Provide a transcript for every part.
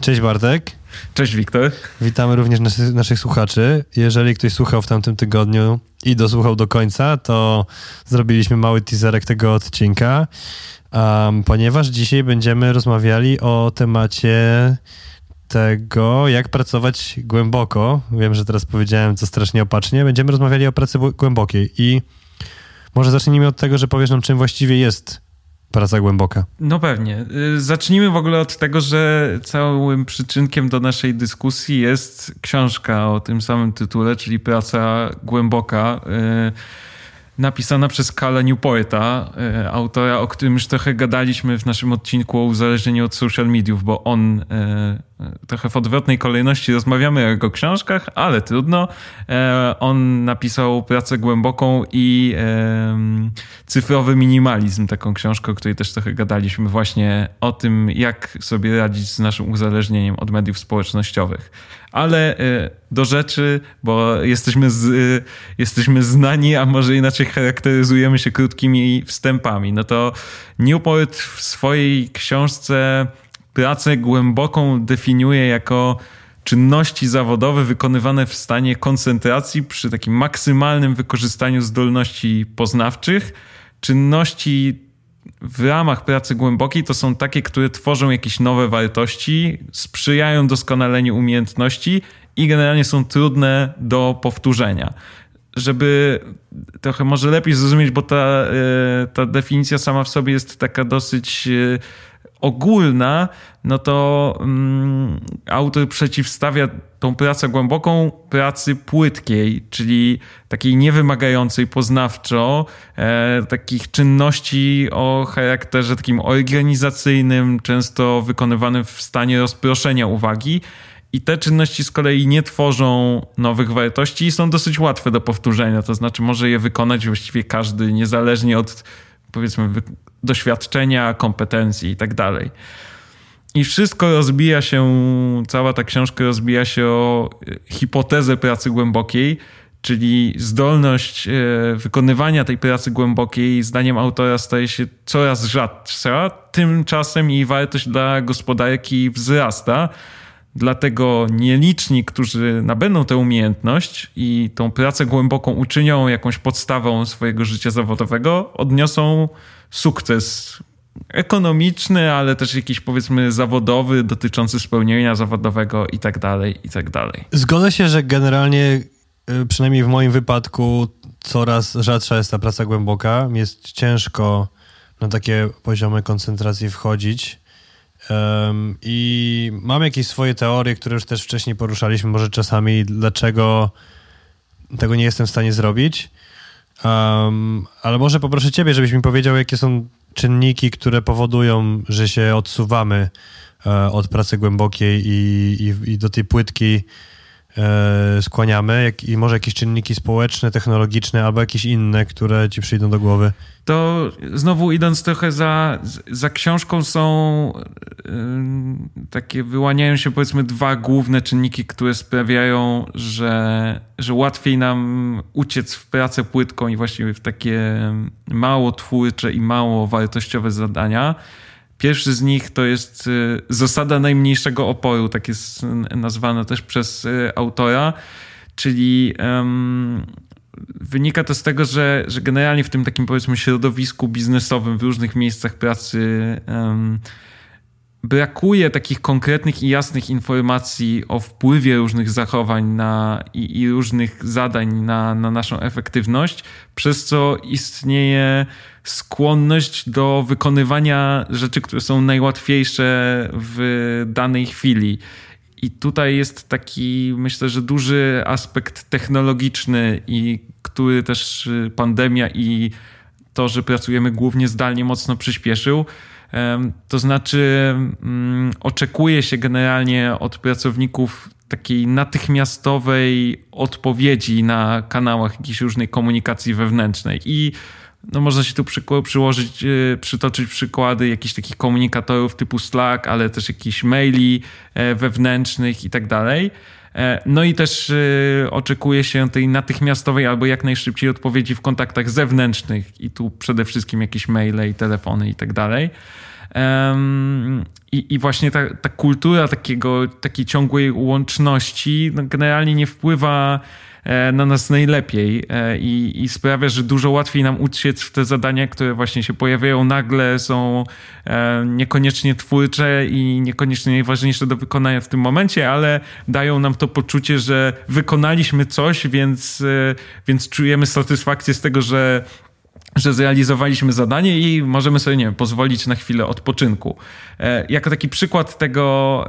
Cześć Bartek. Cześć Wiktor. Witamy również naszych, naszych słuchaczy. Jeżeli ktoś słuchał w tamtym tygodniu i dosłuchał do końca, to zrobiliśmy mały teaserek tego odcinka, um, ponieważ dzisiaj będziemy rozmawiali o temacie tego, jak pracować głęboko. Wiem, że teraz powiedziałem co strasznie opacznie. Będziemy rozmawiali o pracy głębokiej i może zacznijmy od tego, że powiesz nam, czym właściwie jest praca głęboka. No pewnie. Y, zacznijmy w ogóle od tego, że całym przyczynkiem do naszej dyskusji jest książka o tym samym tytule, czyli Praca głęboka. Y, napisana przez Kala Newporta, e, autora, o którym już trochę gadaliśmy w naszym odcinku o uzależnieniu od social mediów, bo on trochę w odwrotnej kolejności rozmawiamy o jego książkach, ale trudno. E, on napisał pracę głęboką i cyfrowy minimalizm, taką książkę, o której też trochę gadaliśmy właśnie o tym, jak sobie radzić z naszym uzależnieniem od mediów społecznościowych. Ale do rzeczy, bo jesteśmy, z, jesteśmy znani, a może inaczej charakteryzujemy się krótkimi wstępami. No to Newport w swojej książce pracę głęboką definiuje jako czynności zawodowe wykonywane w stanie koncentracji przy takim maksymalnym wykorzystaniu zdolności poznawczych. Czynności w ramach pracy głębokiej to są takie, które tworzą jakieś nowe wartości, sprzyjają doskonaleniu umiejętności i generalnie są trudne do powtórzenia. Żeby trochę może lepiej zrozumieć, bo ta, e, ta definicja sama w sobie jest taka dosyć e, ogólna, no to um, autor przeciwstawia tą pracę głęboką pracy płytkiej, czyli takiej niewymagającej poznawczo, e, takich czynności o charakterze takim organizacyjnym, często wykonywanym w stanie rozproszenia uwagi. I te czynności z kolei nie tworzą nowych wartości i są dosyć łatwe do powtórzenia. To znaczy, może je wykonać właściwie każdy, niezależnie od powiedzmy doświadczenia, kompetencji i tak dalej. I wszystko rozbija się, cała ta książka rozbija się o e, hipotezę pracy głębokiej, czyli zdolność e, wykonywania tej pracy głębokiej, zdaniem autora, staje się coraz rzadsza, tymczasem jej wartość dla gospodarki wzrasta. Dlatego nieliczni, którzy nabędą tę umiejętność i tą pracę głęboką uczynią jakąś podstawą swojego życia zawodowego, odniosą sukces ekonomiczny, ale też jakiś powiedzmy zawodowy, dotyczący spełnienia zawodowego i tak dalej, i tak dalej. Zgodzę się, że generalnie, y, przynajmniej w moim wypadku, coraz rzadsza jest ta praca głęboka. Jest ciężko na takie poziomy koncentracji wchodzić. Um, I mam jakieś swoje teorie, które już też wcześniej poruszaliśmy, może czasami, dlaczego tego nie jestem w stanie zrobić. Um, ale może poproszę Ciebie, żebyś mi powiedział, jakie są czynniki, które powodują, że się odsuwamy e, od pracy głębokiej i, i, i do tej płytki skłaniamy, jak, i może jakieś czynniki społeczne, technologiczne albo jakieś inne, które Ci przyjdą do głowy to znowu idąc trochę za, za książką są yy, takie, wyłaniają się powiedzmy dwa główne czynniki, które sprawiają, że, że łatwiej nam uciec w pracę płytką i właściwie w takie mało twórcze i mało wartościowe zadania. Pierwszy z nich to jest y, zasada najmniejszego oporu, tak jest nazwana też przez y, autora, czyli wynika to z tego, że, że generalnie w tym takim powiedzmy środowisku biznesowym w różnych miejscach pracy um, brakuje takich konkretnych i jasnych informacji o wpływie różnych zachowań na, i, i różnych zadań na, na naszą efektywność, przez co istnieje skłonność do wykonywania rzeczy, które są najłatwiejsze w danej chwili. I tutaj jest taki, myślę, że duży aspekt technologiczny, i który też pandemia i to, że pracujemy głównie zdalnie, mocno przyspieszył. To znaczy, mm, oczekuje się generalnie od pracowników takiej natychmiastowej odpowiedzi na kanałach jakiejś różnej komunikacji wewnętrznej. I no można się tu przy, przyłożyć, e, przytoczyć przykłady jakichś takich komunikatorów typu Slack, ale też jakichś maili e, wewnętrznych i tak dalej. E, no i też oczekuje się tej natychmiastowej albo jak najszybciej odpowiedzi w kontaktach zewnętrznych i tu przede wszystkim jakieś maile i telefony i tak dalej. I, i właśnie ta, ta kultura takiego, takiej ciągłej łączności no generalnie nie wpływa na nas najlepiej e, i, i sprawia, że dużo łatwiej nam uciec w te zadania, które właśnie się pojawiają. Nagle, są e, niekoniecznie twórcze i niekoniecznie najważniejsze do wykonania w tym momencie, ale dają nam to poczucie, że wykonaliśmy coś, więc, więc czujemy satysfakcję z tego, że że zrealizowaliśmy zadanie i możemy sobie, nie wiem, pozwolić na chwilę odpoczynku. E, jako taki przykład tego,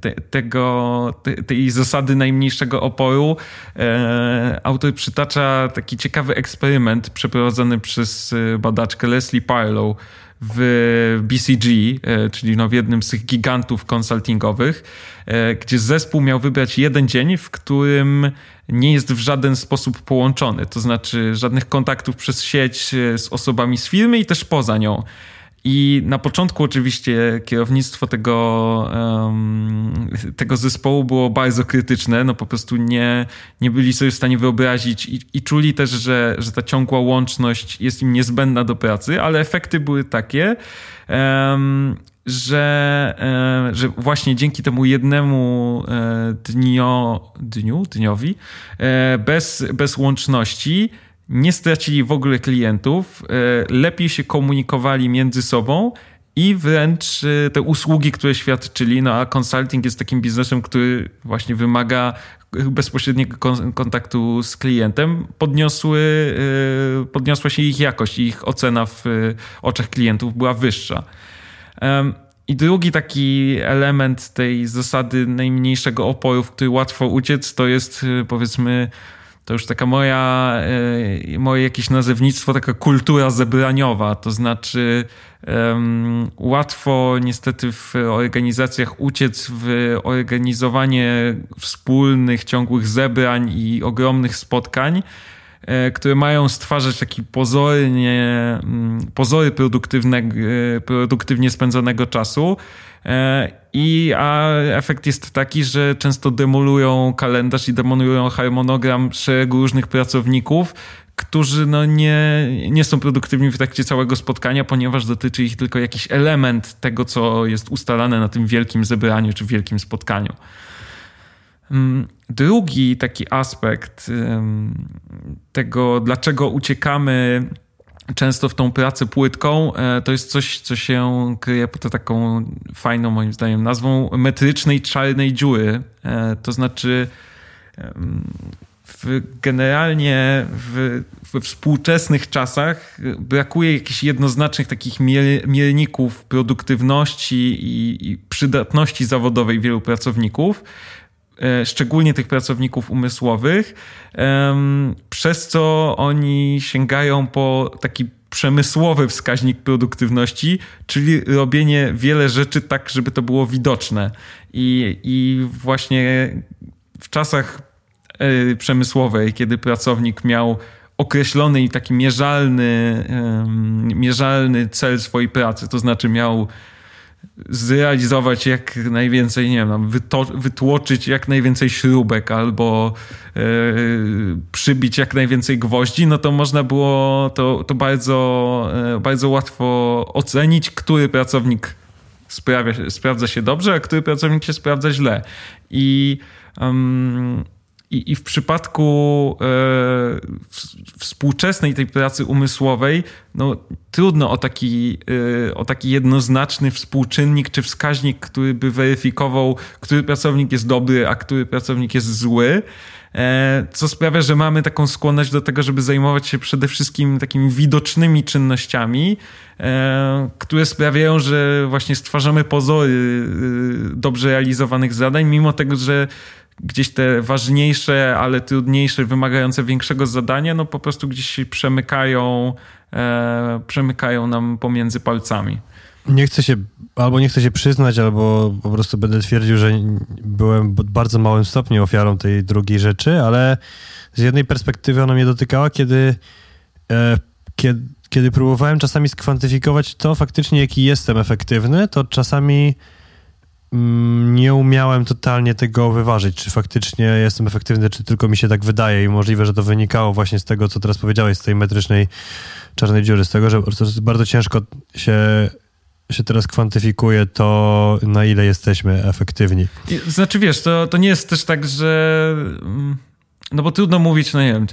te, tego te, tej zasady najmniejszego oporu, e, autor przytacza taki ciekawy eksperyment przeprowadzony przez badaczkę Leslie Parlow, w BCG, e, czyli no w jednym z tych gigantów konsultingowych, e, gdzie zespół miał wybrać jeden dzień, w którym nie jest w żaden sposób połączony, to znaczy żadnych kontaktów przez sieć e, z osobami z firmy i też poza nią. I na początku oczywiście kierownictwo tego, um, tego zespołu było bardzo krytyczne, no po prostu nie, nie byli sobie w stanie wyobrazić i, i czuli też, że, że ta ciągła łączność jest im niezbędna do pracy, ale efekty były takie, um, że, e, że właśnie dzięki temu jednemu e, dnio, dniu, dniowi, e, bez, bez łączności nie stracili w ogóle klientów, lepiej się komunikowali między sobą i wręcz te usługi, które świadczyli, no a consulting jest takim biznesem, który właśnie wymaga bezpośredniego kontaktu z klientem, podniosły, podniosła się ich jakość, ich ocena w oczach klientów była wyższa. I drugi taki element tej zasady najmniejszego oporu, w który łatwo uciec, to jest powiedzmy to już taka moja, e, moje jakieś nazewnictwo, taka kultura zebraniowa, to znaczy um, łatwo niestety w organizacjach uciec w organizowanie wspólnych, ciągłych zebrań i ogromnych spotkań, e, które mają stwarzać taki pozornie, mm, pozory e, produktywnie spędzonego czasu, E, I a efekt jest taki, że często demolują kalendarz i demolują harmonogram szeregu różnych pracowników, którzy no nie, nie są produktywni w trakcie całego spotkania, ponieważ dotyczy ich tylko jakiś element tego, co jest ustalane na tym wielkim zebraniu czy wielkim spotkaniu. Mm, drugi taki aspekt tego, dlaczego uciekamy często w tą pracę płytką e, to jest coś, co się kryje pod taką fajną, moim zdaniem, nazwą metrycznej czarnej dziury. E, to znaczy, w, generalnie w, we współczesnych czasach brakuje jakichś jednoznacznych takich mierników produktywności i, i przydatności zawodowej wielu pracowników. E, szczególnie tych pracowników umysłowych, przez co oni sięgają po taki przemysłowy wskaźnik produktywności, czyli robienie wiele rzeczy tak, żeby to było widoczne. I, i właśnie w czasach e, przemysłowej, kiedy pracownik miał określony i taki mierzalny, mierzalny cel swojej pracy, to znaczy miał zrealizować jak najwięcej, nie wiem, wytłoczyć jak najwięcej śrubek albo e, przybić jak najwięcej gwoździ, no to można było to, to bardzo, e, bardzo łatwo ocenić, który pracownik sprawia, sprawdza się dobrze, a który pracownik się sprawdza źle. I i, I, w przypadku e, współczesnej tej pracy umysłowej, no, trudno o taki, e, o taki jednoznaczny współczynnik czy wskaźnik, który by weryfikował, który pracownik jest dobry, a który pracownik jest zły. E, co sprawia, że mamy taką skłonność do tego, żeby zajmować się przede wszystkim takimi widocznymi czynnościami, które sprawiają, że właśnie stwarzamy pozory dobrze realizowanych zadań, mimo tego, że gdzieś te ważniejsze, ale trudniejsze, wymagające większego zadania, no po prostu gdzieś się przemykają, e, przemykają nam pomiędzy palcami. Nie chcę się, albo nie chcę się przyznać, albo po prostu będę twierdził, że byłem w bardzo małym stopniu ofiarą tej drugiej rzeczy, ale z jednej perspektywy ona mnie dotykała, kiedy, e, kiedy, kiedy próbowałem czasami skwantyfikować to faktycznie, jaki jestem efektywny, to czasami nie umiałem totalnie tego wyważyć, czy faktycznie jestem efektywny, czy tylko mi się tak wydaje i możliwe, że to wynikało właśnie z tego, co teraz powiedziałeś, z tej metrycznej czarnej dziury, z tego, że bardzo ciężko się się teraz kwantyfikuje to, na ile jesteśmy efektywni. Znaczy, wiesz, to, to nie jest też tak, że... Mm, no bo trudno mówić, no nie wiem,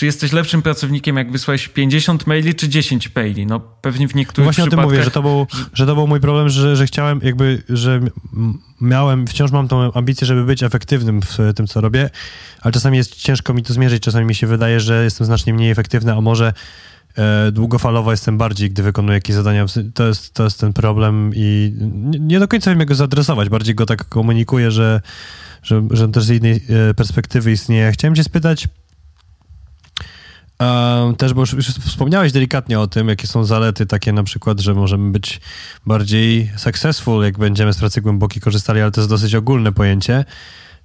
czy jesteś lepszym pracownikiem, jak wysłałeś 50 maili, czy 10 maili? No pewnie w niektórych Właśnie przypadkach... o tym mówię, że to był, że to był mój problem, że, że chciałem jakby, że miałem, wciąż mam tą ambicję, żeby być efektywnym w tym, co robię, ale czasami jest ciężko mi to zmierzyć, czasami mi się wydaje, że jestem znacznie mniej efektywny, a może e, długofalowo jestem bardziej, gdy wykonuję jakieś zadania. To jest, to jest ten problem i nie, nie do końca wiem, jak go zaadresować. Bardziej go tak komunikuję, że, że, że też z innej e, perspektywy istnieje. Chciałem cię spytać, też, bo już, już, wspomniałeś delikatnie o tym, jakie są zalety takie na przykład, że możemy być bardziej successful, jak będziemy z pracy głębokiej korzystali, ale to jest dosyć ogólne pojęcie.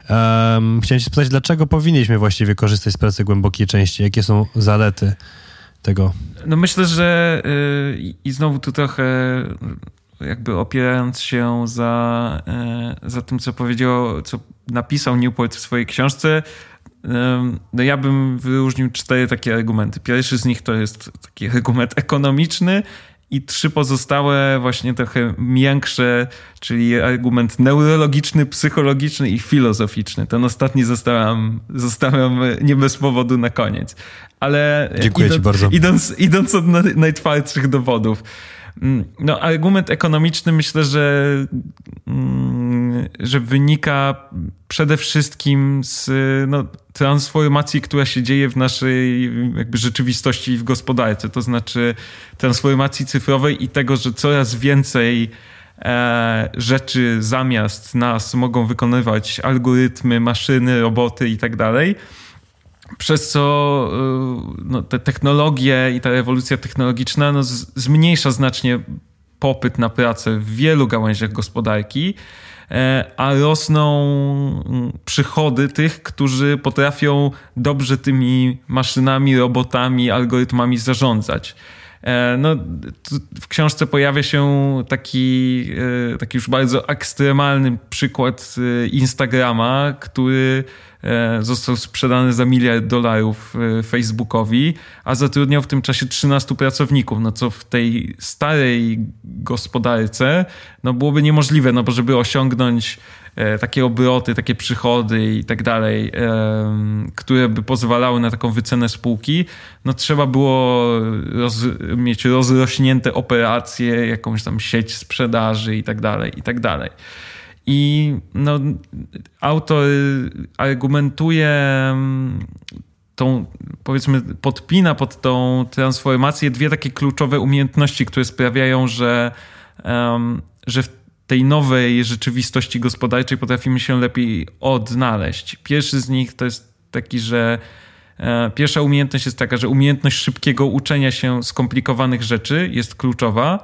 Um, chciałem się spytać, dlaczego powinniśmy właściwie korzystać z pracy głębokiej części? Jakie są zalety tego? No myślę, że yy, i znowu tu trochę jakby opierając się za, yy, za tym, co powiedział, co napisał Newport w swojej książce, no ja bym wyróżnił cztery takie argumenty. Pierwszy z nich to jest taki argument ekonomiczny i trzy pozostałe właśnie trochę miększe, czyli argument neurologiczny, psychologiczny i filozoficzny. Ten ostatni zostawiam, zostawiam nie bez powodu na koniec. Ale Dziękuję idąc, ci bardzo. Idąc, idąc od najtwardszych dowodów. Mm, no, argument ekonomiczny myślę, że, mm, że wynika przede wszystkim z no, transformacji, która się dzieje w naszej jakby rzeczywistości i w gospodarce. To znaczy transformacji cyfrowej i tego, że coraz więcej e, rzeczy zamiast nas mogą wykonywać algorytmy, maszyny, roboty i tak dalej przez co y, no, te technologie i ta rewolucja technologiczna no, zmniejsza znacznie popyt na pracę w wielu gałęziach gospodarki, a rosną mm, przychody tych, którzy potrafią dobrze tymi maszynami, robotami, algorytmami zarządzać. E, no, w książce pojawia się taki, e, taki już bardzo ekstremalny przykład Instagrama, który E, został sprzedany za miliard dolarów e, Facebookowi, a zatrudniał w tym czasie 13 pracowników, no co w tej starej gospodarce no byłoby niemożliwe, no bo żeby osiągnąć e, takie obroty, takie przychody i tak dalej, które by pozwalały na taką wycenę spółki, no trzeba było roz, mieć rozrośnięte operacje, jakąś tam sieć sprzedaży i tak dalej, i tak dalej. I no, autor argumentuje mm, tą, powiedzmy, podpina pod tą transformację dwie takie kluczowe umiejętności, które sprawiają, że, um, że w tej nowej rzeczywistości gospodarczej potrafimy się lepiej odnaleźć. Pierwszy z nich to jest taki, że e, Pierwsza umiejętność jest taka, że umiejętność szybkiego uczenia się skomplikowanych rzeczy jest kluczowa.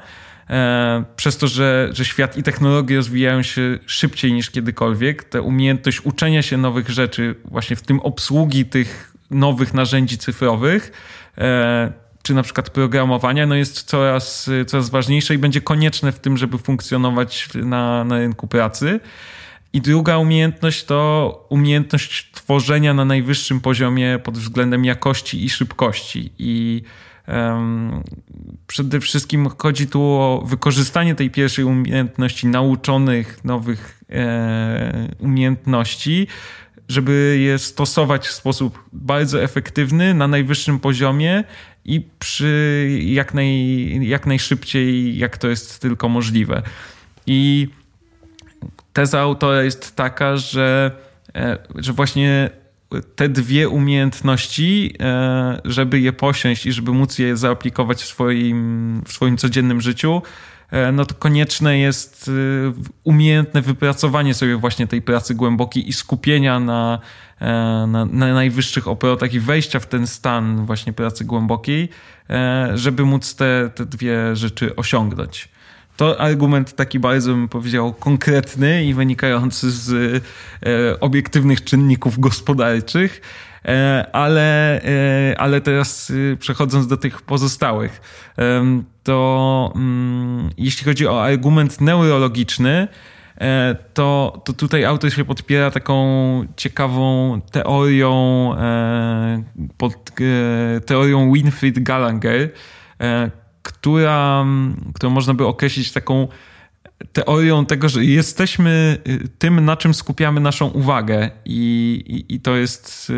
E, przez to, że, że świat i technologie rozwijają się szybciej niż kiedykolwiek, ta umiejętność uczenia się nowych rzeczy, właśnie w tym obsługi tych nowych narzędzi cyfrowych, e, czy na przykład programowania, no jest coraz, coraz ważniejsze i będzie konieczne w tym, żeby funkcjonować na, na rynku pracy. I druga umiejętność to umiejętność tworzenia na najwyższym poziomie pod względem jakości i szybkości. I Przede wszystkim chodzi tu o wykorzystanie tej pierwszej umiejętności, nauczonych nowych e, umiejętności, żeby je stosować w sposób bardzo efektywny, na najwyższym poziomie i przy jak, naj, jak najszybciej, jak to jest tylko możliwe. I teza autora jest taka, że, e, że właśnie te dwie umiejętności, e, żeby je posiąść i żeby móc je zaaplikować w swoim, w swoim codziennym życiu, no to konieczne jest e, umiejętne wypracowanie sobie właśnie tej pracy głębokiej i skupienia na, na, na najwyższych obrotach i wejścia w ten stan właśnie pracy głębokiej, żeby móc te, te dwie rzeczy osiągnąć. To argument taki bardzo bym powiedział konkretny i wynikający z e, obiektywnych czynników gospodarczych. E, ale, e, ale teraz e, przechodząc do tych pozostałych, to mm, jeśli chodzi o argument neurologiczny, e, to, to tutaj autor się podpiera taką ciekawą teorią, pod, teorią Winfried Gallagher, która, którą można by określić taką teorią tego, że jesteśmy tym, na czym skupiamy naszą uwagę i, i, i to jest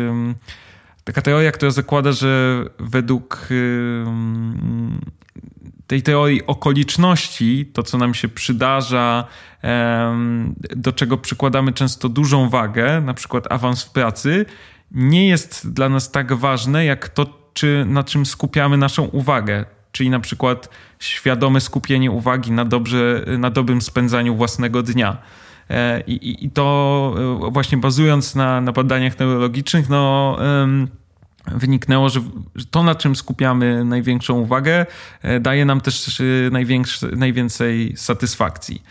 taka teoria, która zakłada, że według tej teorii okoliczności, to co nam się przydarza, do czego przykładamy często dużą wagę, na przykład awans w pracy, nie jest dla nas tak ważne, jak to, czy, na czym skupiamy naszą uwagę. Czyli na przykład świadome skupienie uwagi na, dobrze, na dobrym spędzaniu własnego dnia. E, I, i to e, właśnie bazując na, na badaniach neurologicznych, no wyniknęło, że to, na czym skupiamy największą uwagę, e, daje nam też najwięcej satysfakcji.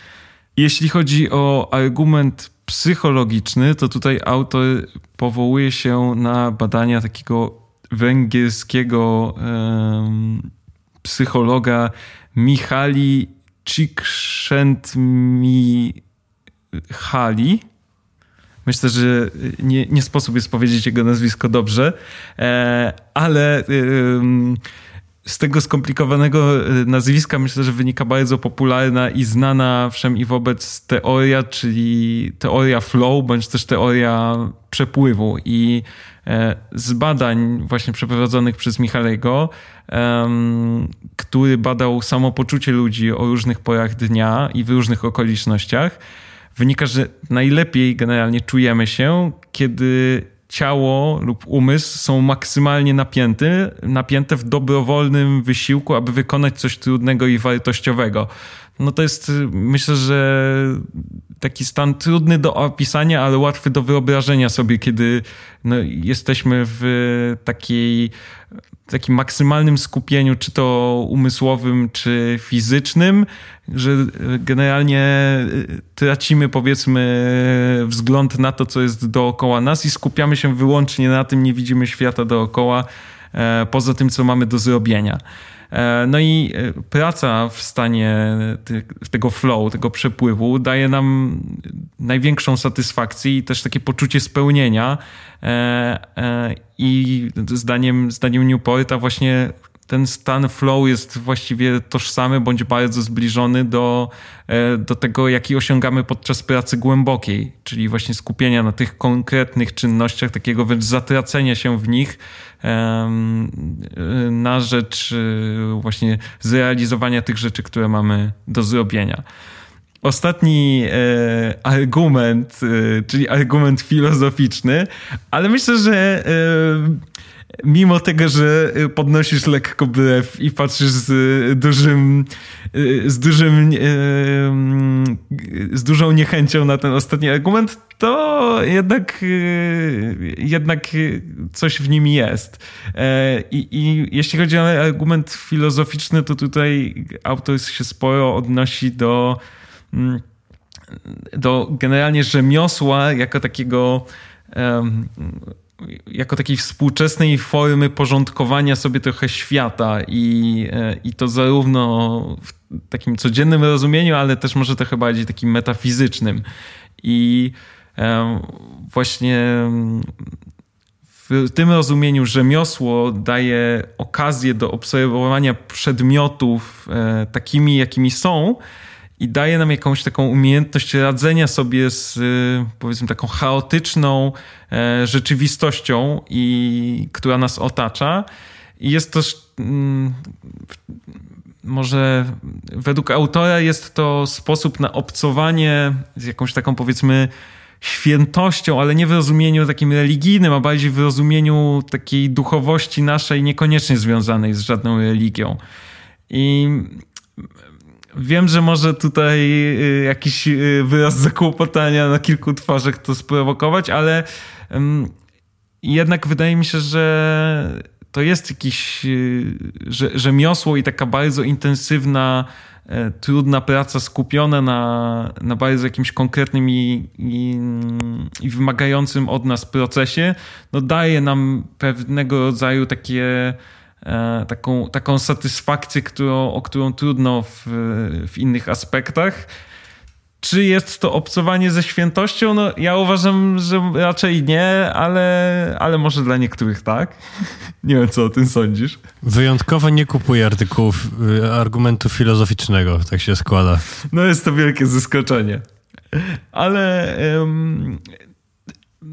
Jeśli chodzi o argument psychologiczny, to tutaj autor powołuje się na badania takiego węgierskiego psychologa Michali Csikszentmihalyi, Myślę, że nie, nie sposób jest powiedzieć jego nazwisko dobrze, e, ale z tego skomplikowanego e, nazwiska myślę, że wynika bardzo popularna i znana wszem i wobec teoria, czyli teoria flow, bądź też teoria przepływu. I z badań właśnie przeprowadzonych przez Michalego, który badał samopoczucie ludzi o różnych porach dnia i w różnych okolicznościach, wynika, że najlepiej generalnie czujemy się, kiedy ciało lub umysł są maksymalnie napięty, napięte w dobrowolnym wysiłku, aby wykonać coś trudnego i wartościowego. No to jest, myślę, że taki stan trudny do opisania, ale łatwy do wyobrażenia sobie, kiedy no, jesteśmy w takiej takim maksymalnym skupieniu, czy to umysłowym, czy fizycznym, że generalnie y, tracimy powiedzmy wzgląd na to, co jest dookoła nas i skupiamy się wyłącznie na tym, nie widzimy świata dookoła, e, poza tym, co mamy do zrobienia. E, no i e, praca w stanie tego flow, tego przepływu daje nam największą satysfakcję i też takie poczucie spełnienia. E, I zdaniem, zdaniem Newporta właśnie ten stan flow jest właściwie tożsamy bądź bardzo zbliżony do, e, do tego, jaki osiągamy podczas pracy głębokiej, czyli właśnie skupienia na tych konkretnych czynnościach, takiego wręcz zatracenia się w nich na rzecz e, właśnie zrealizowania tych rzeczy, które mamy do zrobienia. Ostatni e, argument, e, czyli argument filozoficzny, ale myślę, że e, mimo tego, że podnosisz lekko brew i patrzysz z dużym, z dużym, z dużą niechęcią na ten ostatni argument, to jednak, jednak coś w nim jest. I, I jeśli chodzi o argument filozoficzny, to tutaj autor się sporo odnosi do do generalnie rzemiosła jako takiego jako takiej współczesnej formy porządkowania sobie trochę świata i, e, i to zarówno w takim codziennym rozumieniu, ale też może trochę bardziej takim metafizycznym. I właśnie w tym rozumieniu rzemiosło daje okazję do obserwowania przedmiotów e, takimi, jakimi są, i daje nam jakąś taką umiejętność radzenia sobie z y, powiedzmy taką chaotyczną e, rzeczywistością, i, która nas otacza. I jest to mm, może według autora jest to sposób na obcowanie z jakąś taką powiedzmy świętością, ale nie w rozumieniu takim religijnym, a bardziej w rozumieniu takiej duchowości naszej, niekoniecznie związanej z żadną religią. I Wiem, że może tutaj y, jakiś y, wyraz zakłopotania na kilku twarzach to sprowokować, ale jednak wydaje mi się, że to jest jakiś y, rzemiosło i taka bardzo intensywna, e, trudna praca skupiona na, na bardzo jakimś konkretnym i, i, i wymagającym od nas procesie, no daje nam pewnego rodzaju takie taką, taką satysfakcję, którą, o którą trudno w, w innych aspektach. czy jest to obcowanie ze świętością? No, ja uważam, że raczej nie, ale, ale może dla niektórych tak. Nie wiem, co o tym sądzisz. Wyjątkowo nie kupuję artykułów, y, argumentu filozoficznego, tak się składa. No jest to wielkie zaskoczenie. Ale um,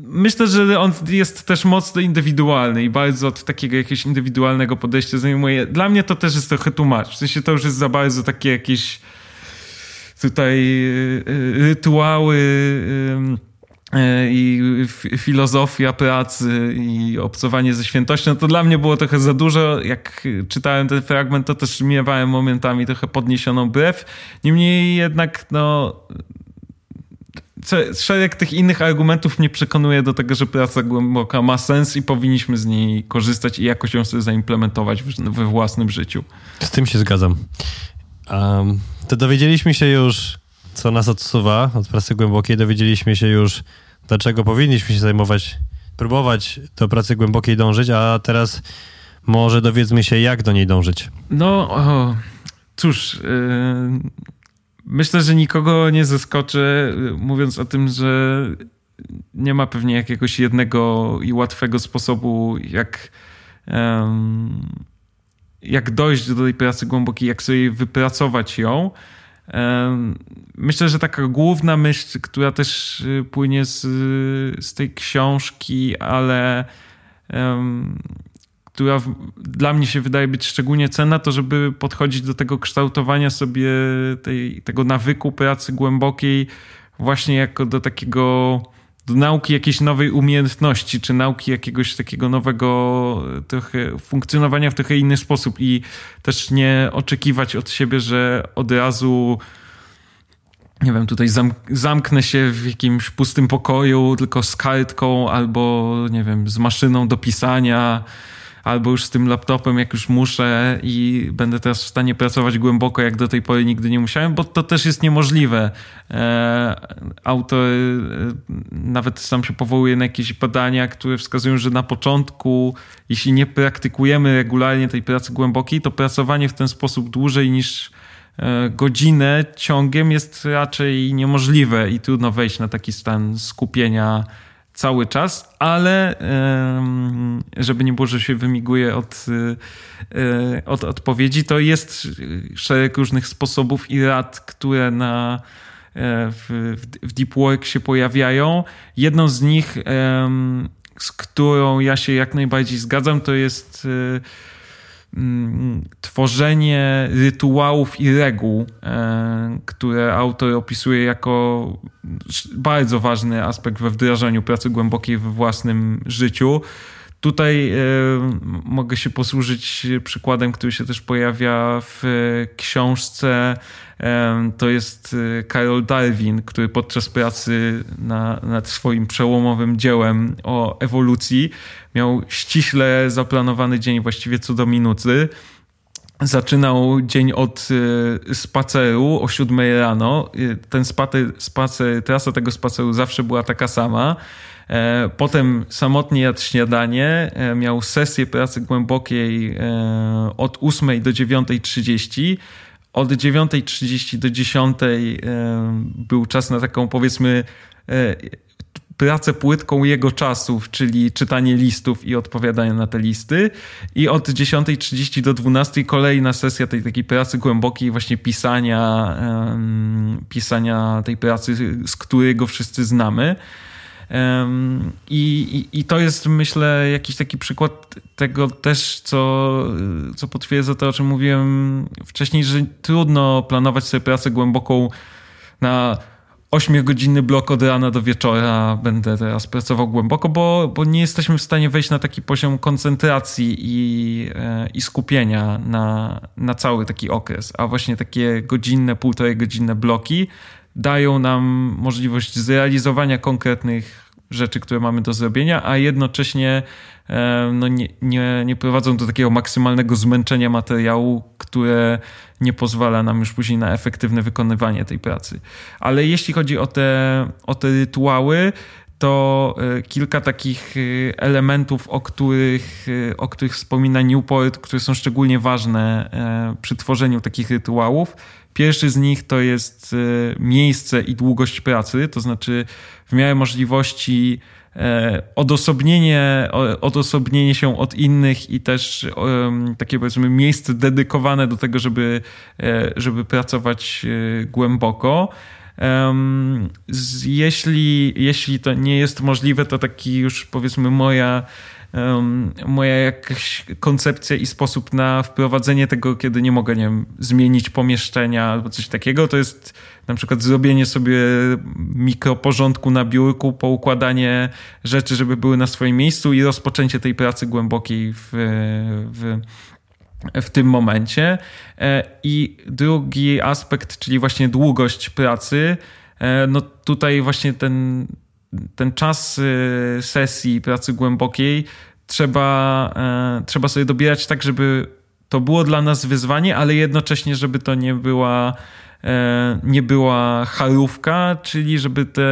myślę, że on jest też mocno indywidualny i bardzo od takiego jakiegoś indywidualnego podejścia zajmuje. Dla mnie to też jest trochę tłumacz. W sensie to już jest za bardzo takie jakieś tutaj y, y, rytuały y, i filozofia pracy i obcowanie ze świętością, to dla mnie było trochę za dużo. Jak czytałem ten fragment, to też miewałem momentami trochę podniesioną brew. Niemniej jednak, no, szereg tych innych argumentów mnie przekonuje do tego, że praca głęboka ma sens i powinniśmy z niej korzystać i jakoś ją sobie zaimplementować we własnym życiu. Z tym się zgadzam. Um, to dowiedzieliśmy się już, co nas odsuwa od pracy głębokiej. Dowiedzieliśmy się już, dlaczego powinniśmy się zajmować, próbować do pracy głębokiej dążyć, a teraz może dowiedzmy się, jak do niej dążyć. No, o, cóż, yy, myślę, że nikogo nie zaskoczę, mówiąc o tym, że nie ma pewnie jakiegoś jednego i łatwego sposobu, jak. jak dojść do tej pracy głębokiej, jak sobie wypracować ją. Myślę, że taka główna myśl, która też y, płynie z, z tej książki, ale um, która dla mnie się wydaje być szczególnie cenna, to żeby podchodzić do tego kształtowania sobie tej, tego nawyku pracy głębokiej właśnie jako do takiego do nauki jakiejś nowej umiejętności, czy nauki jakiegoś takiego nowego trochę funkcjonowania w trochę inny sposób i też nie oczekiwać od siebie, że od razu nie wiem, tutaj zamknę się w jakimś pustym pokoju tylko z kartką albo, nie wiem, z maszyną do pisania albo już z tym laptopem, jak już muszę i będę teraz w stanie pracować głęboko, jak do tej pory nigdy nie musiałem, bo to też jest niemożliwe. E, autor e, nawet sam się powołuje na jakieś badania, które wskazują, że na początku, jeśli nie praktykujemy regularnie tej pracy głębokiej, to pracowanie w ten sposób dłużej niż e, godzinę ciągiem jest raczej niemożliwe i trudno wejść na taki stan skupienia cały czas, ale żeby nie było, że się wymiguje od, e, od odpowiedzi, to jest szereg różnych sposobów i rad, które na, e, w, w Deep Work się pojawiają. Jedną z nich, z którą ja się jak najbardziej zgadzam, to jest Mm, tworzenie rytuałów i reguł, e, które autor opisuje jako bardzo ważny aspekt we wdrażaniu pracy głębokiej we własnym życiu. Tutaj e, mogę się posłużyć przykładem, który się też pojawia w książce. To jest Karol Darwin, który podczas pracy na, nad swoim przełomowym dziełem o ewolucji miał ściśle zaplanowany dzień, właściwie co do minuty. Zaczynał dzień od y, spaceru o 7 rano. Y, ten spacer, spacer, trasa tego spaceru zawsze była taka sama. E, potem samotnie jadł śniadanie, e, miał sesję pracy głębokiej e, od 8 do 9.30. Od 9.30 do 10.00 był czas na taką powiedzmy pracę płytką jego czasów, czyli czytanie listów i odpowiadanie na te listy. I od 10.30 do 12.00 kolejna sesja tej takiej pracy głębokiej, właśnie pisania, pisania tej pracy, z której go wszyscy znamy. I, i, I to jest, myślę, jakiś taki przykład tego też, co, co potwierdza to, o czym mówiłem wcześniej, że trudno planować sobie pracę głęboką na 8-godzinny blok od rana do wieczora będę teraz pracował głęboko, bo, bo nie jesteśmy w stanie wejść na taki poziom koncentracji i, e, i skupienia na, na cały taki okres. A właśnie takie godzinne, półtorej godzinne bloki dają nam możliwość zrealizowania konkretnych rzeczy, które mamy do zrobienia, a jednocześnie e, no nie, nie, nie prowadzą do takiego maksymalnego zmęczenia materiału, które nie pozwala nam już później na efektywne wykonywanie tej pracy. Ale jeśli chodzi o te, o te rytuały, to e, kilka takich e, elementów, o których, o których wspomina Newport, które są szczególnie ważne przy tworzeniu takich rytuałów. Pierwszy z nich to jest miejsce i długość pracy, to znaczy w miarę możliwości E, odosobnienie, odosobnienie się od innych i też takie powiedzmy miejsce dedykowane do tego, żeby, e, żeby pracować e, głęboko. Jeśli, jeśli to nie jest możliwe, to taki już powiedzmy moja moja jakaś koncepcja i sposób na wprowadzenie tego, kiedy nie mogę, nie wiem, zmienić pomieszczenia albo coś takiego, to jest na przykład zrobienie sobie mikroporządku na biurku, poukładanie rzeczy, żeby były na swoim miejscu i rozpoczęcie tej pracy głębokiej w, w w tym momencie. E, I drugi aspekt, czyli właśnie długość pracy, e, no tutaj właśnie ten ten czas y, sesji pracy głębokiej trzeba, e, trzeba sobie dobierać tak, żeby to było dla nas wyzwanie, ale jednocześnie, żeby to nie była e, nie była charówka, czyli żeby te,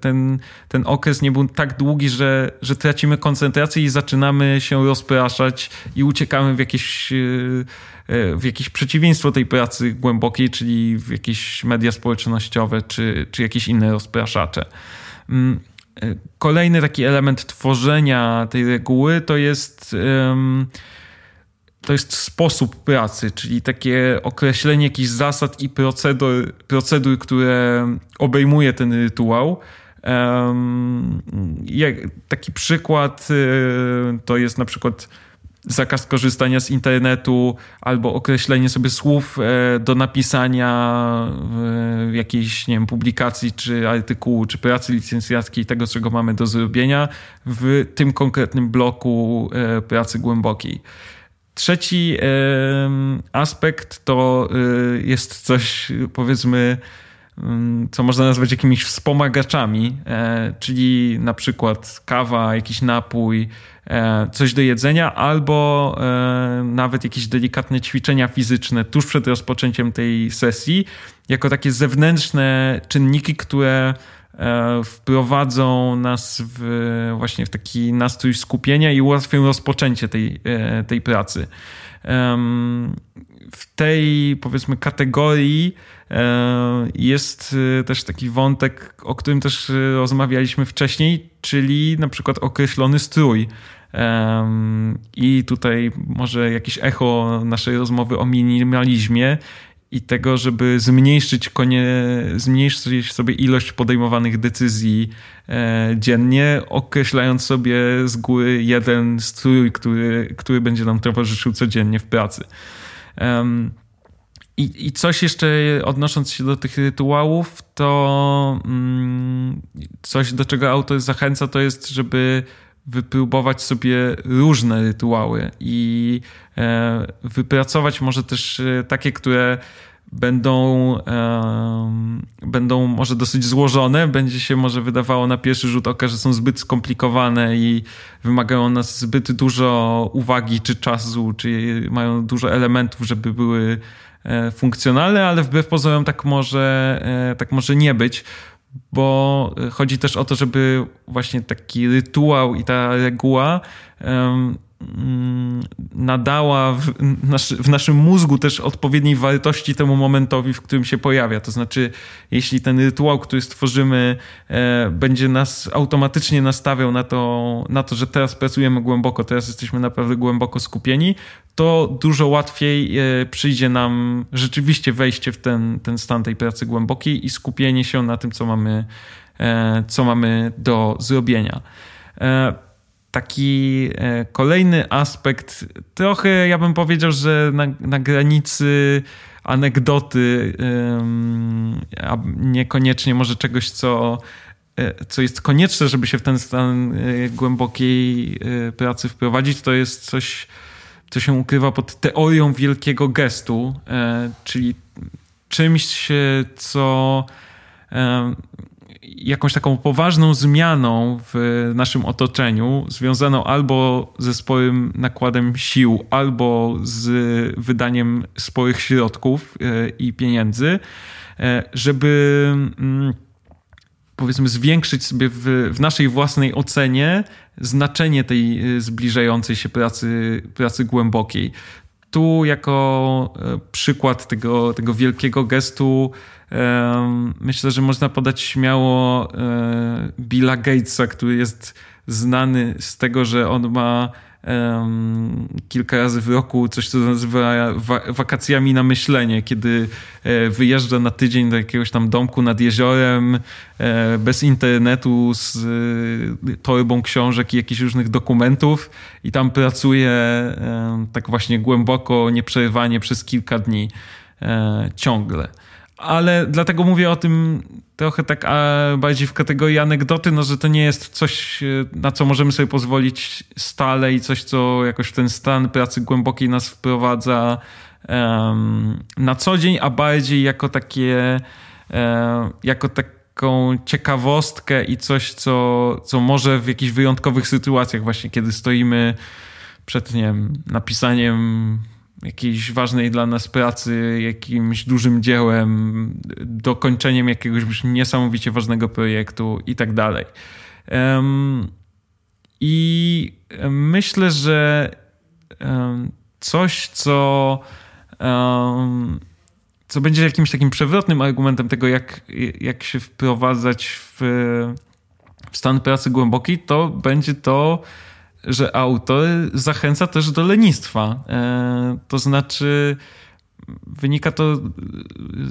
ten, ten okres nie był tak długi, że, że tracimy koncentrację i zaczynamy się rozpraszać i uciekamy w jakieś, e, w jakieś przeciwieństwo tej pracy głębokiej, czyli w jakieś media społecznościowe czy, czy jakieś inne rozpraszacze. Mm, e, kolejny taki element tworzenia tej reguły to jest, to jest sposób pracy, czyli takie określenie jakichś zasad i procedur, procedur które obejmuje ten rytuał. Taki przykład e, to jest na przykład zakaz korzystania z internetu albo określenie sobie słów e, do napisania w jakiejś, nie wiem, publikacji, czy artykułu, czy pracy licencjackiej, tego, czego mamy do zrobienia w tym konkretnym bloku e, pracy głębokiej. Trzeci aspekt to e, jest coś, powiedzmy, mm, co można nazwać jakimiś wspomagaczami, czyli na przykład kawa, jakiś napój, E, coś do jedzenia, albo e, nawet jakieś delikatne ćwiczenia fizyczne tuż przed rozpoczęciem tej sesji, jako takie zewnętrzne czynniki, które e, wprowadzą nas w, właśnie w taki nastrój skupienia i ułatwią rozpoczęcie tej, tej pracy. W tej, powiedzmy, kategorii jest też taki wątek, o którym też rozmawialiśmy wcześniej, czyli na przykład określony strój. I tutaj może jakieś echo naszej rozmowy o minimalizmie i tego, żeby zmniejszyć, konie, zmniejszyć sobie ilość podejmowanych decyzji e, dziennie, określając sobie z góry jeden strój, który, który będzie nam towarzyszył codziennie w pracy. I, I coś jeszcze odnosząc się do tych rytuałów, to mm, coś, do czego autor zachęca, to jest, żeby wypróbować sobie różne rytuały i e, wypracować może też e, takie, które będą, będą może dosyć złożone, będzie się może wydawało na pierwszy rzut oka, że są zbyt skomplikowane i wymagają nas zbyt dużo uwagi czy czasu, czy mają dużo elementów, żeby były e, funkcjonalne, ale wbrew pozorom tak może, tak może nie być bo chodzi też o to, żeby właśnie taki rytuał i ta reguła nadała w, w, naszym mózgu też odpowiedniej wartości temu momentowi, w którym się pojawia. To znaczy, jeśli ten rytuał, który stworzymy, e, będzie nas automatycznie nastawiał na to, na to, że teraz pracujemy głęboko, teraz jesteśmy naprawdę głęboko skupieni, to dużo łatwiej e, przyjdzie nam rzeczywiście wejście w ten, ten stan tej pracy głębokiej i skupienie się na tym, co mamy, e, co mamy do zrobienia. E, taki kolejny aspekt, trochę ja bym powiedział, że na, na granicy anegdoty, a niekoniecznie może czegoś, co, co jest konieczne, żeby się w ten stan głębokiej pracy wprowadzić, to jest coś co się ukrywa pod teorią wielkiego gestu, e, czyli czymś, co e, jakąś taką poważną zmianą w naszym otoczeniu, związaną albo ze sporym nakładem sił, albo z wydaniem sporych środków e, i pieniędzy, żeby mm, powiedzmy zwiększyć sobie w, w naszej własnej ocenie znaczenie tej y, zbliżającej się pracy, pracy głębokiej. Tu jako przykład tego, tego wielkiego gestu myślę, że można podać śmiało Billa Gatesa, który jest znany z tego, że on ma kilka razy w roku coś, co nazywa wa wakacjami na myślenie, kiedy e, wyjeżdża na tydzień do jakiegoś tam domku nad jeziorem, e, bez internetu, z e, torbą książek i jakichś różnych dokumentów i tam pracuje tak właśnie głęboko, nieprzerwanie przez kilka dni ciągle ale dlatego mówię o tym trochę tak bardziej w kategorii anegdoty, no że to nie jest coś, e, na co możemy sobie pozwolić stale i coś, co jakoś ten stan pracy głębokiej nas wprowadza um, na co dzień, a bardziej jako takie, um, jako taką ciekawostkę i coś, co, co może w jakichś wyjątkowych sytuacjach właśnie, kiedy stoimy przed, nie wiem, napisaniem jakiejś ważnej dla nas pracy, jakimś dużym dziełem, dokończeniem jakiegoś niesamowicie ważnego projektu i tak dalej. I myślę, że coś, co, co będzie jakimś takim przewrotnym argumentem tego, jak, jak się wprowadzać w, w stan pracy głębokiej, to będzie to, że autor zachęca też do lenistwa. E, to znaczy, wynika to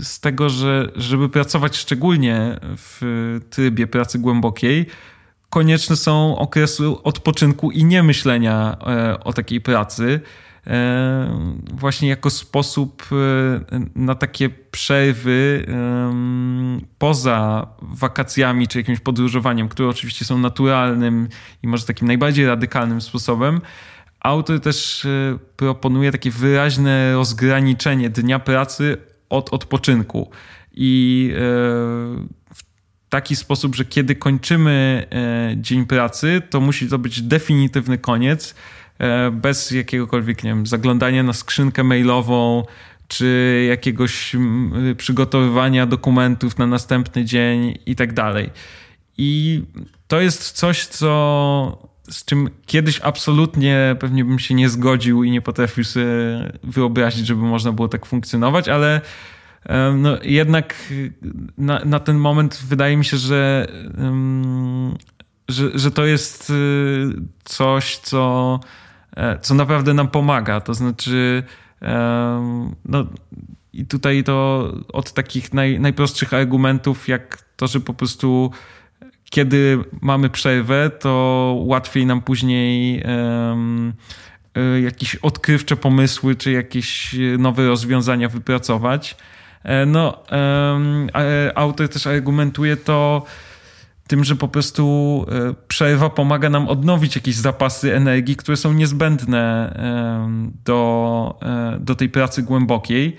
z tego, że żeby pracować szczególnie w trybie pracy głębokiej, konieczne są okresy odpoczynku i niemyślenia e, o takiej pracy. E, właśnie jako sposób e, na takie przerwy poza wakacjami czy jakimś podróżowaniem, które oczywiście są naturalnym i może takim najbardziej radykalnym sposobem. Autor też e, proponuje takie wyraźne rozgraniczenie dnia pracy od odpoczynku. I w taki sposób, że kiedy kończymy dzień pracy, to musi to być definitywny koniec E, bez jakiegokolwiek, nie wiem, zaglądania na skrzynkę mailową, czy jakiegoś przygotowywania dokumentów na następny dzień i tak dalej. I to jest coś, co z czym kiedyś absolutnie pewnie bym się nie zgodził i nie potrafił sobie wyobrazić, żeby można było tak funkcjonować, ale e, no, jednak na, na ten moment wydaje mi się, że, że, że to jest y, coś, co E, co naprawdę nam pomaga. To znaczy, no i tutaj to od takich naj, najprostszych argumentów, jak to, że po prostu kiedy mamy przerwę, to łatwiej nam później um, jakieś odkrywcze pomysły, czy jakieś nowe rozwiązania wypracować. E, no, autor też argumentuje to tym, że po prostu e, przerwa pomaga nam odnowić jakieś zapasy energii, które są niezbędne do, e, do tej pracy głębokiej.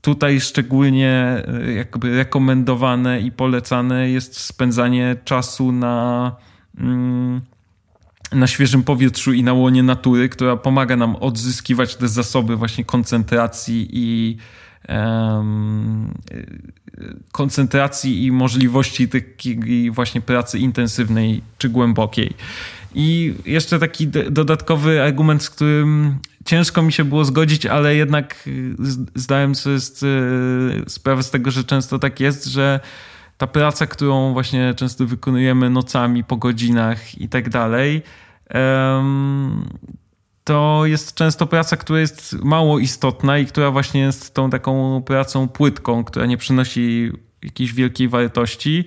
Tutaj szczególnie e, jakby rekomendowane i polecane jest spędzanie czasu na, mm, na świeżym powietrzu i na łonie natury, która pomaga nam odzyskiwać te zasoby właśnie koncentracji i koncentracji i możliwości takiej właśnie pracy intensywnej czy głębokiej. I jeszcze taki dodatkowy argument, z którym ciężko mi się było zgodzić, ale jednak y, zdałem sobie y, sprawę z tego, że często tak jest, że ta praca, którą właśnie często wykonujemy nocami, po godzinach i tak dalej, to jest często praca, która jest mało istotna i która właśnie jest tą taką pracą płytką, która nie przynosi jakiejś wielkiej wartości,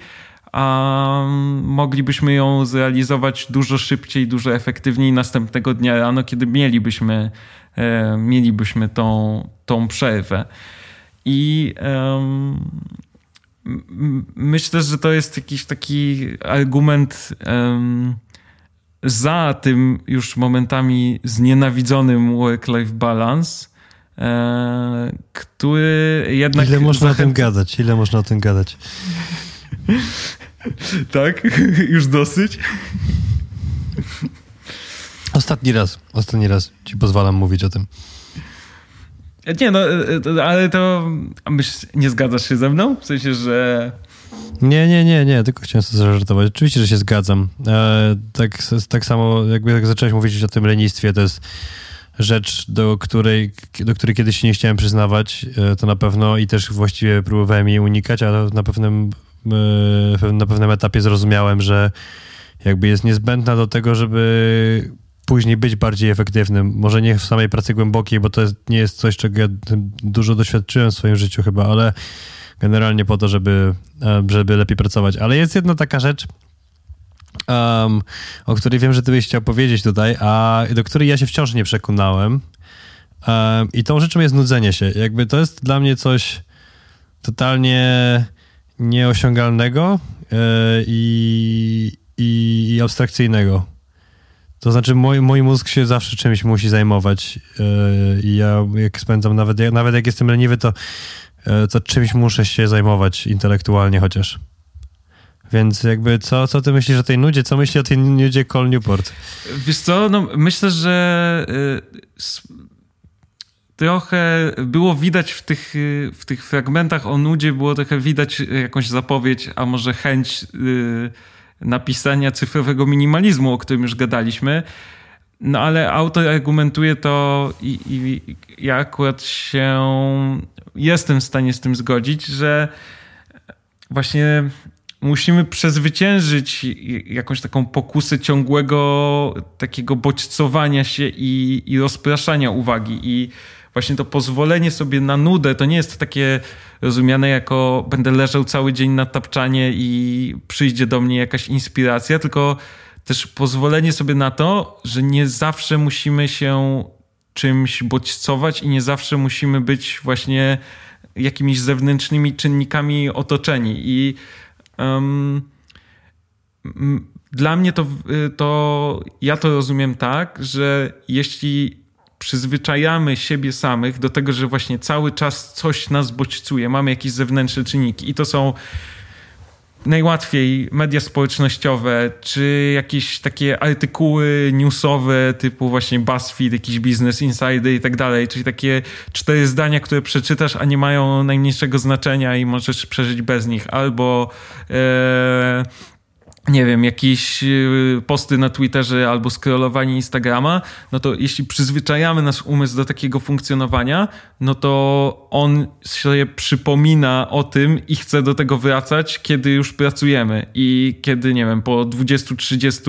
a moglibyśmy ją zrealizować dużo szybciej, dużo efektywniej następnego dnia rano, kiedy mielibyśmy, e, mielibyśmy tą, tą przerwę. I um, myślę, że to jest jakiś taki argument um, za tym już momentami znienawidzonym work-life balance, e, który jednak... Ile można zachęca... o tym gadać? Ile można o tym gadać? tak? Już dosyć? Ostatni raz, ostatni raz ci pozwalam mówić o tym. Nie, no, e, ale to nie zgadzasz się ze mną? W sensie, że nie, nie, nie, nie, tylko chciałem sobie zażartować. Oczywiście, że się zgadzam. E, tak, tak samo, jakby jak zacząłeś mówić o tym lenistwie, to jest rzecz, do której, do której kiedyś się nie chciałem przyznawać, e, to na pewno i też właściwie próbowałem jej unikać, ale na pewnym, e, na pewnym etapie zrozumiałem, że jakby jest niezbędna do tego, żeby później być bardziej efektywnym. Może nie w samej pracy głębokiej, bo to jest, nie jest coś, czego ja dużo doświadczyłem w swoim życiu chyba, ale generalnie po to, żeby, e, żeby lepiej pracować. Ale jest jedna taka rzecz, um, o której wiem, że ty byś chciał powiedzieć tutaj, a do której ja się wciąż nie przekonałem. Um, I tą rzeczą jest nudzenie się. Jakby to jest dla mnie coś totalnie nieosiągalnego yy, i, i, abstrakcyjnego. To znaczy mój, mój mózg się zawsze czymś musi zajmować yy, i ja jak spędzam, nawet, nawet jak jestem leniwy, to, yy, to czymś muszę się zajmować intelektualnie chociaż. Więc jakby co, co ty myślisz o tej nudzie? Co myśli o tej nudzie Col Newport? Wiesz co, no myślę, że y, trochę było widać w tych, y, w tych fragmentach o nudzie, było trochę widać jakąś zapowiedź, a może chęć napisania cyfrowego minimalizmu, o którym już gadaliśmy. No ale autor argumentuje to i, i ja akurat się jestem w stanie z tym zgodzić, że właśnie musimy przezwyciężyć jakąś taką pokusę ciągłego takiego bodźcowania się i, i rozpraszania uwagi. I właśnie to pozwolenie sobie na nudę to nie jest takie rozumiane jako będę leżał cały dzień na tapczanie i przyjdzie do mnie jakaś inspiracja, tylko też pozwolenie sobie na to, że nie zawsze musimy się czymś bodźcować i nie zawsze musimy być właśnie jakimiś zewnętrznymi czynnikami otoczeni. I um, dla mnie to, to ja to rozumiem tak, że jeśli przyzwyczajamy siebie samych do tego, że właśnie cały czas coś nas bodźcuje, mamy jakieś zewnętrzne czynniki i to są najłatwiej media społecznościowe, czy jakieś takie artykuły newsowe typu właśnie BuzzFeed, jakiś Business Insider i tak dalej, czyli takie cztery zdania, które przeczytasz, a nie mają najmniejszego znaczenia i możesz przeżyć bez nich, albo e, nie wiem, jakieś y, posty na Twitterze albo scrollowanie Instagrama, no to jeśli przyzwyczajamy nasz umysł do takiego funkcjonowania, no to on sobie przypomina o tym i chce do tego wracać, kiedy już pracujemy. I kiedy, nie wiem, po 20, 30,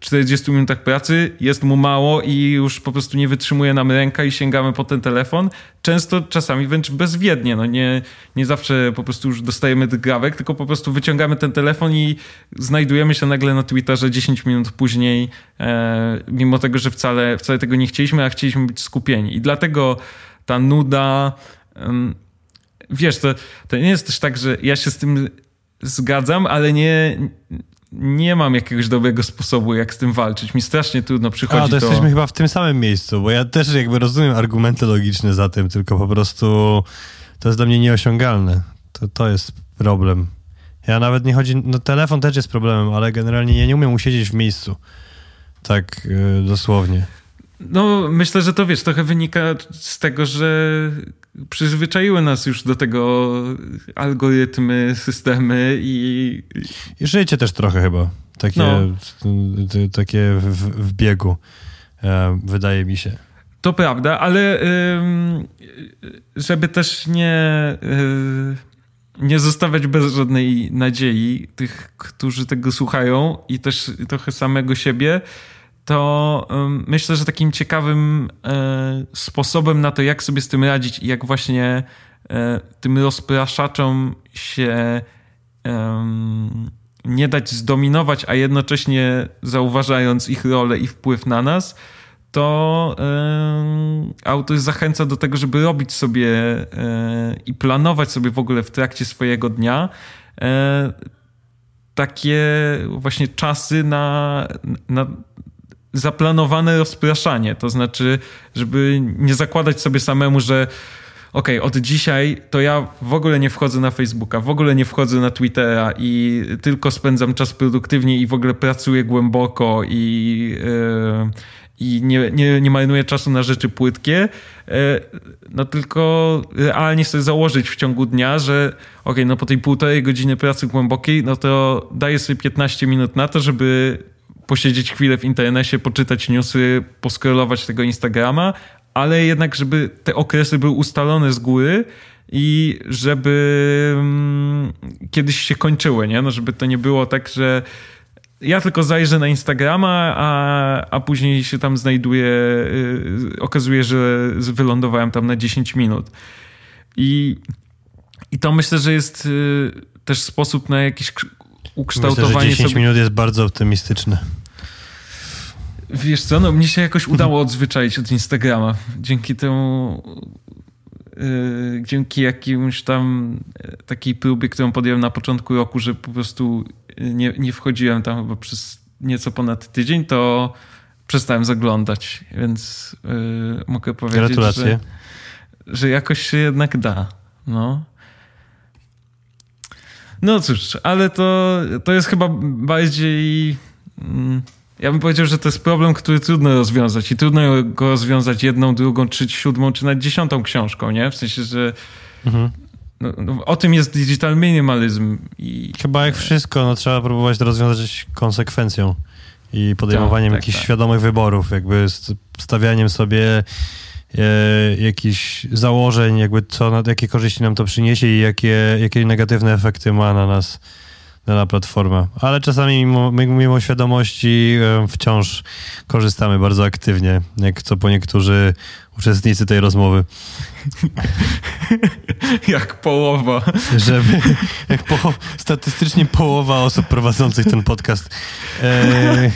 40 minutach pracy jest mu mało i już po prostu nie wytrzymuje nam ręka i sięgamy po ten telefon. Często, czasami wręcz bezwiednie. No nie, nie zawsze po prostu już dostajemy drgawek, tylko po prostu wyciągamy ten telefon i znajdujemy się nagle na Twitterze 10 minut później, e, mimo tego, że wcale, wcale tego nie chcieliśmy, a chcieliśmy być skupieni. I dlatego ta nuda. Wiesz, to, to nie jest też tak, że ja się z tym zgadzam, ale nie, nie mam jakiegoś dobrego sposobu, jak z tym walczyć. Mi strasznie trudno przychodzi A, to... jesteśmy chyba w tym samym miejscu, bo ja też jakby rozumiem argumenty logiczne za tym, tylko po prostu to jest dla mnie nieosiągalne. To, to jest problem. Ja nawet nie chodzi... No telefon też jest problemem, ale generalnie ja nie umiem usiedzieć w miejscu. Tak yy, dosłownie. No, myślę, że to wiesz, trochę wynika z tego, że przyzwyczaiły nas już do tego algorytmy, systemy i. I życie też trochę chyba. Takie, no. takie w, w biegu, e, wydaje mi się. To prawda, ale żeby też nie, y, nie zostawiać bez żadnej nadziei tych, którzy tego słuchają i też trochę samego siebie, to myślę, że takim ciekawym e, sposobem na to, jak sobie z tym radzić i jak właśnie e, tym rozpraszaczom się nie dać zdominować, a jednocześnie zauważając ich rolę i wpływ na nas, to autor zachęca do tego, żeby robić sobie e, i planować sobie w ogóle w trakcie swojego dnia takie właśnie czasy na, na zaplanowane rozpraszanie. To znaczy, żeby nie zakładać sobie samemu, że okay, od dzisiaj to ja w ogóle nie wchodzę na Facebooka, w ogóle nie wchodzę na Twittera i tylko spędzam czas produktywnie i w ogóle pracuję głęboko i, yy, i nie, nie, nie marnuję czasu na rzeczy płytkie, yy, no tylko realnie sobie założyć w ciągu dnia, że okay, no po tej półtorej godziny pracy głębokiej, no to daję sobie 15 minut na to, żeby posiedzieć chwilę w internecie, poczytać newsy, poskrolować tego Instagrama, ale jednak, żeby te okresy były ustalone z góry i żeby um, kiedyś się kończyły, nie? No, żeby to nie było tak, że ja tylko zajrzę na Instagrama, a, a później się tam znajduję, yy, okazuje, że wylądowałem tam na 10 minut. I, i to myślę, że jest yy, też sposób na jakieś ukształtowanie myślę, że 10 sobie... minut jest bardzo optymistyczne. Wiesz co, no mnie się jakoś udało odzwyczaić od Instagrama. Dzięki temu yy, dzięki jakimś tam yy, takiej próbie, którą podjąłem na początku roku, że po prostu nie, nie wchodziłem tam chyba przez nieco ponad tydzień, to przestałem zaglądać, więc yy, mogę powiedzieć, że, że jakoś się jednak da. No. No cóż, ale to, to jest chyba bardziej... Mm, ja bym powiedział, że to jest problem, który trudno rozwiązać i trudno go rozwiązać jedną, drugą, czy siódmą, czy nawet dziesiątą książką, nie? W sensie, że mhm. No, no, o tym jest digital minimalizm. I... Chyba jak wszystko, no trzeba próbować to rozwiązać konsekwencją i podejmowaniem tak, tak, jakichś tak. świadomych wyborów, jakby stawianiem sobie e, jakichś założeń, jakby co, jakie korzyści nam to przyniesie i jakie, jakie negatywne efekty ma na nas dana platforma. Ale czasami mimo, mimo świadomości wciąż korzystamy bardzo aktywnie, jak co po niektórzy uczestnicy tej rozmowy. jak połowa. Żeby, jak po, statystycznie połowa osób prowadzących ten podcast. E,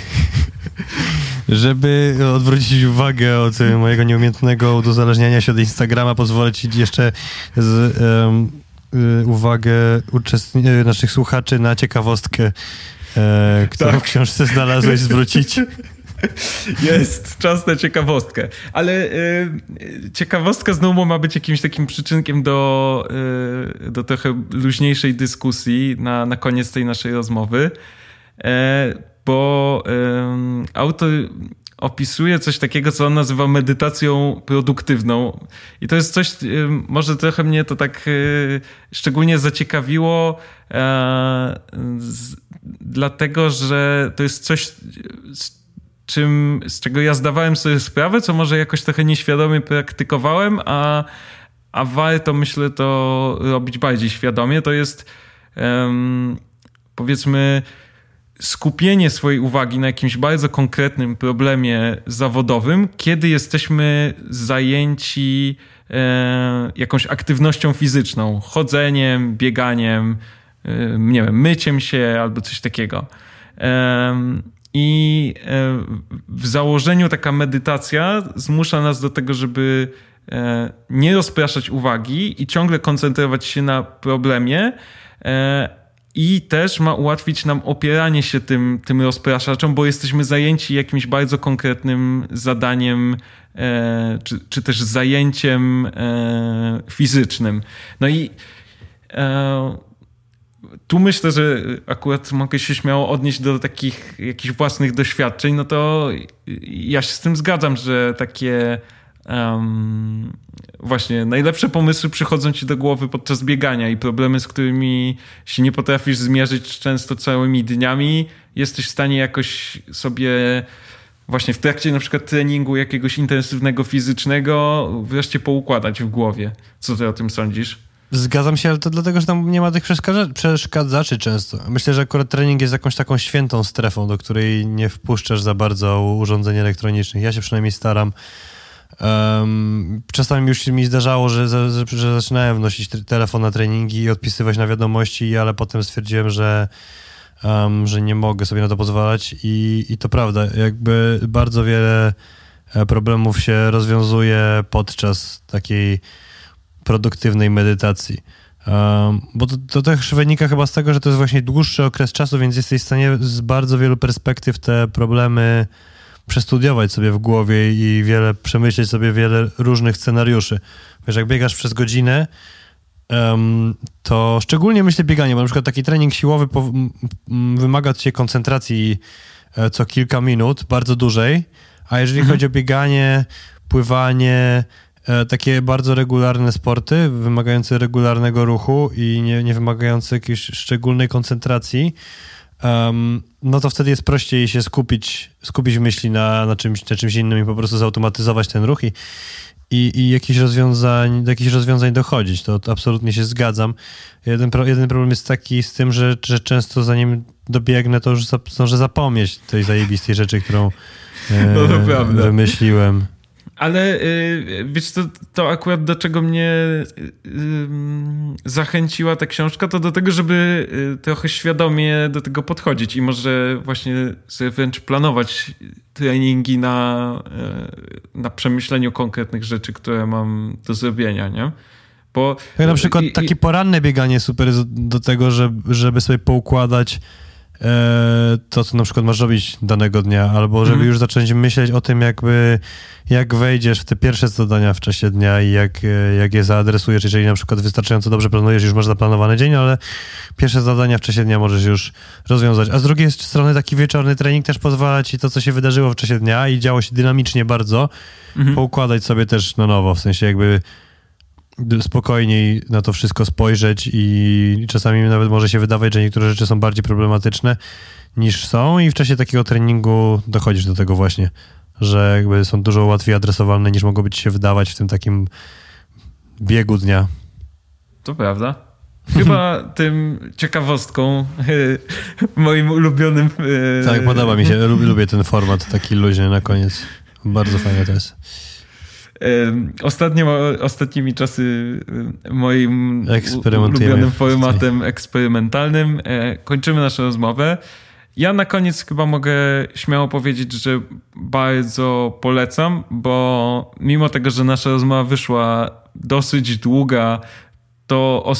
żeby odwrócić uwagę od mojego nieumiejętnego uzależniania się od Instagrama, pozwolę ci jeszcze z, um, uwagę uczestni- naszych słuchaczy na ciekawostkę, e, którą tak. w książce znalazłeś, zwrócić. Jest, czas na ciekawostkę. Ale y, ciekawostka znowu ma być jakimś takim przyczynkiem do, y, do trochę luźniejszej dyskusji na, na koniec tej naszej rozmowy. E, bo y, autor opisuje coś takiego, co on nazywa medytacją produktywną. I to jest coś, może trochę mnie to tak szczególnie zaciekawiło, e, dlatego że to jest coś, czym, z czego ja zdawałem sobie sprawę, co może jakoś trochę nieświadomie praktykowałem, a, a warto myślę to robić bardziej świadomie. To jest powiedzmy skupienie swojej uwagi na jakimś bardzo konkretnym problemie zawodowym, kiedy jesteśmy zajęci e, jakąś aktywnością fizyczną, chodzeniem, bieganiem, e, nie wiem, myciem się albo coś takiego. E, i e, w założeniu taka medytacja zmusza nas do tego, żeby e, nie rozpraszać uwagi i ciągle koncentrować się na problemie. E, I też ma ułatwić nam opieranie się tym, tym rozpraszaczom, bo jesteśmy zajęci jakimś bardzo konkretnym zadaniem, czy, czy też zajęciem fizycznym. No i tu myślę, że akurat mogę się śmiało odnieść do takich jakichś własnych doświadczeń, no to ja się z tym zgadzam, że takie um, właśnie najlepsze pomysły przychodzą ci do głowy podczas biegania i problemy, z którymi się nie potrafisz zmierzyć często całymi dniami, jesteś w stanie jakoś sobie właśnie w trakcie na przykład treningu jakiegoś intensywnego fizycznego wreszcie poukładać w głowie. Co ty o tym sądzisz? Zgadzam się, ale to dlatego, że tam nie ma tych przeszkadzaczy często. Myślę, że akurat trening jest jakąś taką świętą strefą, do której nie wpuszczasz za bardzo urządzeń elektronicznych. Ja się przynajmniej staram. Um, czasami już mi zdarzało, że, że, że zaczynałem wnosić telefon na treningi i odpisywać na wiadomości, ale potem stwierdziłem, że, um, że nie mogę sobie na to pozwalać i, i to prawda. Jakby bardzo wiele e, problemów się rozwiązuje podczas takiej produktywnej medytacji. Um, bo to, to, też wynika chyba z tego, że to jest właśnie dłuższy okres czasu, więc jesteś w stanie z bardzo wielu perspektyw te problemy przestudiować sobie w głowie i wiele przemyśleć sobie wiele różnych scenariuszy. Wiesz, jak biegasz przez godzinę, um, to szczególnie myślę bieganie, bo na przykład taki trening siłowy po, m, wymaga od ciebie koncentracji e, co kilka minut, bardzo dużej, a jeżeli mhm. chodzi o bieganie, pływanie, E, takie bardzo regularne sporty, wymagające regularnego ruchu i nie, nie wymagające jakiejś szczególnej koncentracji, um, no to wtedy jest prościej się skupić, skupić myśli na, na, czymś, na czymś innym i po prostu zautomatyzować ten ruch i, i, i jakichś rozwiązań, do jakichś rozwiązań dochodzić. To, to absolutnie się zgadzam. Jeden, pro, jeden problem jest taki z tym, że, że często zanim dobiegnę, to już zdążę zapomnieć tej zajebistej rzeczy, którą e, no wymyśliłem. Ale y, wiesz, to, to akurat do czego mnie y, y, zachęciła ta książka, to do tego, żeby trochę świadomie do tego podchodzić i może właśnie sobie wręcz planować treningi na, na przemyśleniu konkretnych rzeczy, które mam do zrobienia, nie? Bo, Jak na przykład i, takie poranne bieganie super do tego, żeby, żeby sobie poukładać to, co na przykład masz robić danego dnia, albo żeby mm. już zacząć myśleć o tym, jakby jak wejdziesz w te pierwsze zadania w czasie dnia i jak, e, jak je zaadresujesz, jeżeli na przykład wystarczająco dobrze planujesz, już masz zaplanowany dzień, ale pierwsze zadania w czasie dnia możesz już rozwiązać. A z drugiej strony taki wieczorny trening też pozwala ci to, co się wydarzyło w czasie dnia i działo się dynamicznie bardzo, mm -hmm. poukładać sobie też na nowo, w sensie jakby spokojniej na to wszystko spojrzeć i czasami nawet może się wydawać, że niektóre rzeczy są bardziej problematyczne niż są i w czasie takiego treningu dochodzisz do tego właśnie, że jakby są dużo łatwiej adresowalne niż mogłoby ci się wydawać w tym takim biegu dnia. To prawda. Chyba tym ciekawostką moim ulubionym... E, tak, podoba mi się. Lubię, lubię ten format taki luźny na koniec. Bardzo fajnie to jest. Ostatnio, ostatnimi czasy moim ulubionym formatem eksperymentalnym e, kończymy naszą rozmowę. Ja na koniec chyba mogę śmiało powiedzieć, że bardzo polecam, bo mimo tego, że nasza rozmowa wyszła dosyć długa, to o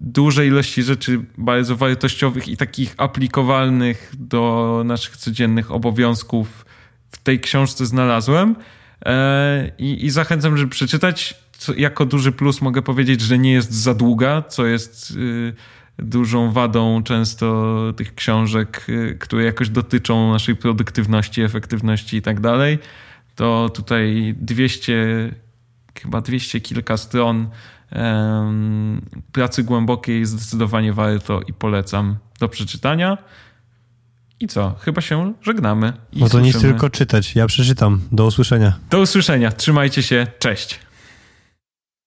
dużej ilości rzeczy bardzo wartościowych i takich aplikowalnych do naszych codziennych obowiązków w tej książce znalazłem. E, I, i zachęcam, żeby przeczytać. Co, jako duży plus mogę powiedzieć, że nie jest za długa, co jest y, dużą wadą często tych książek, y, które jakoś dotyczą naszej produktywności, efektywności i tak dalej. To tutaj 200, chyba 200 kilka stron pracy głębokiej zdecydowanie warto i polecam do przeczytania. I co? Chyba się żegnamy. I no to nic tylko czytać. Ja przeczytam. Do usłyszenia. Do usłyszenia. Trzymajcie się. Cześć.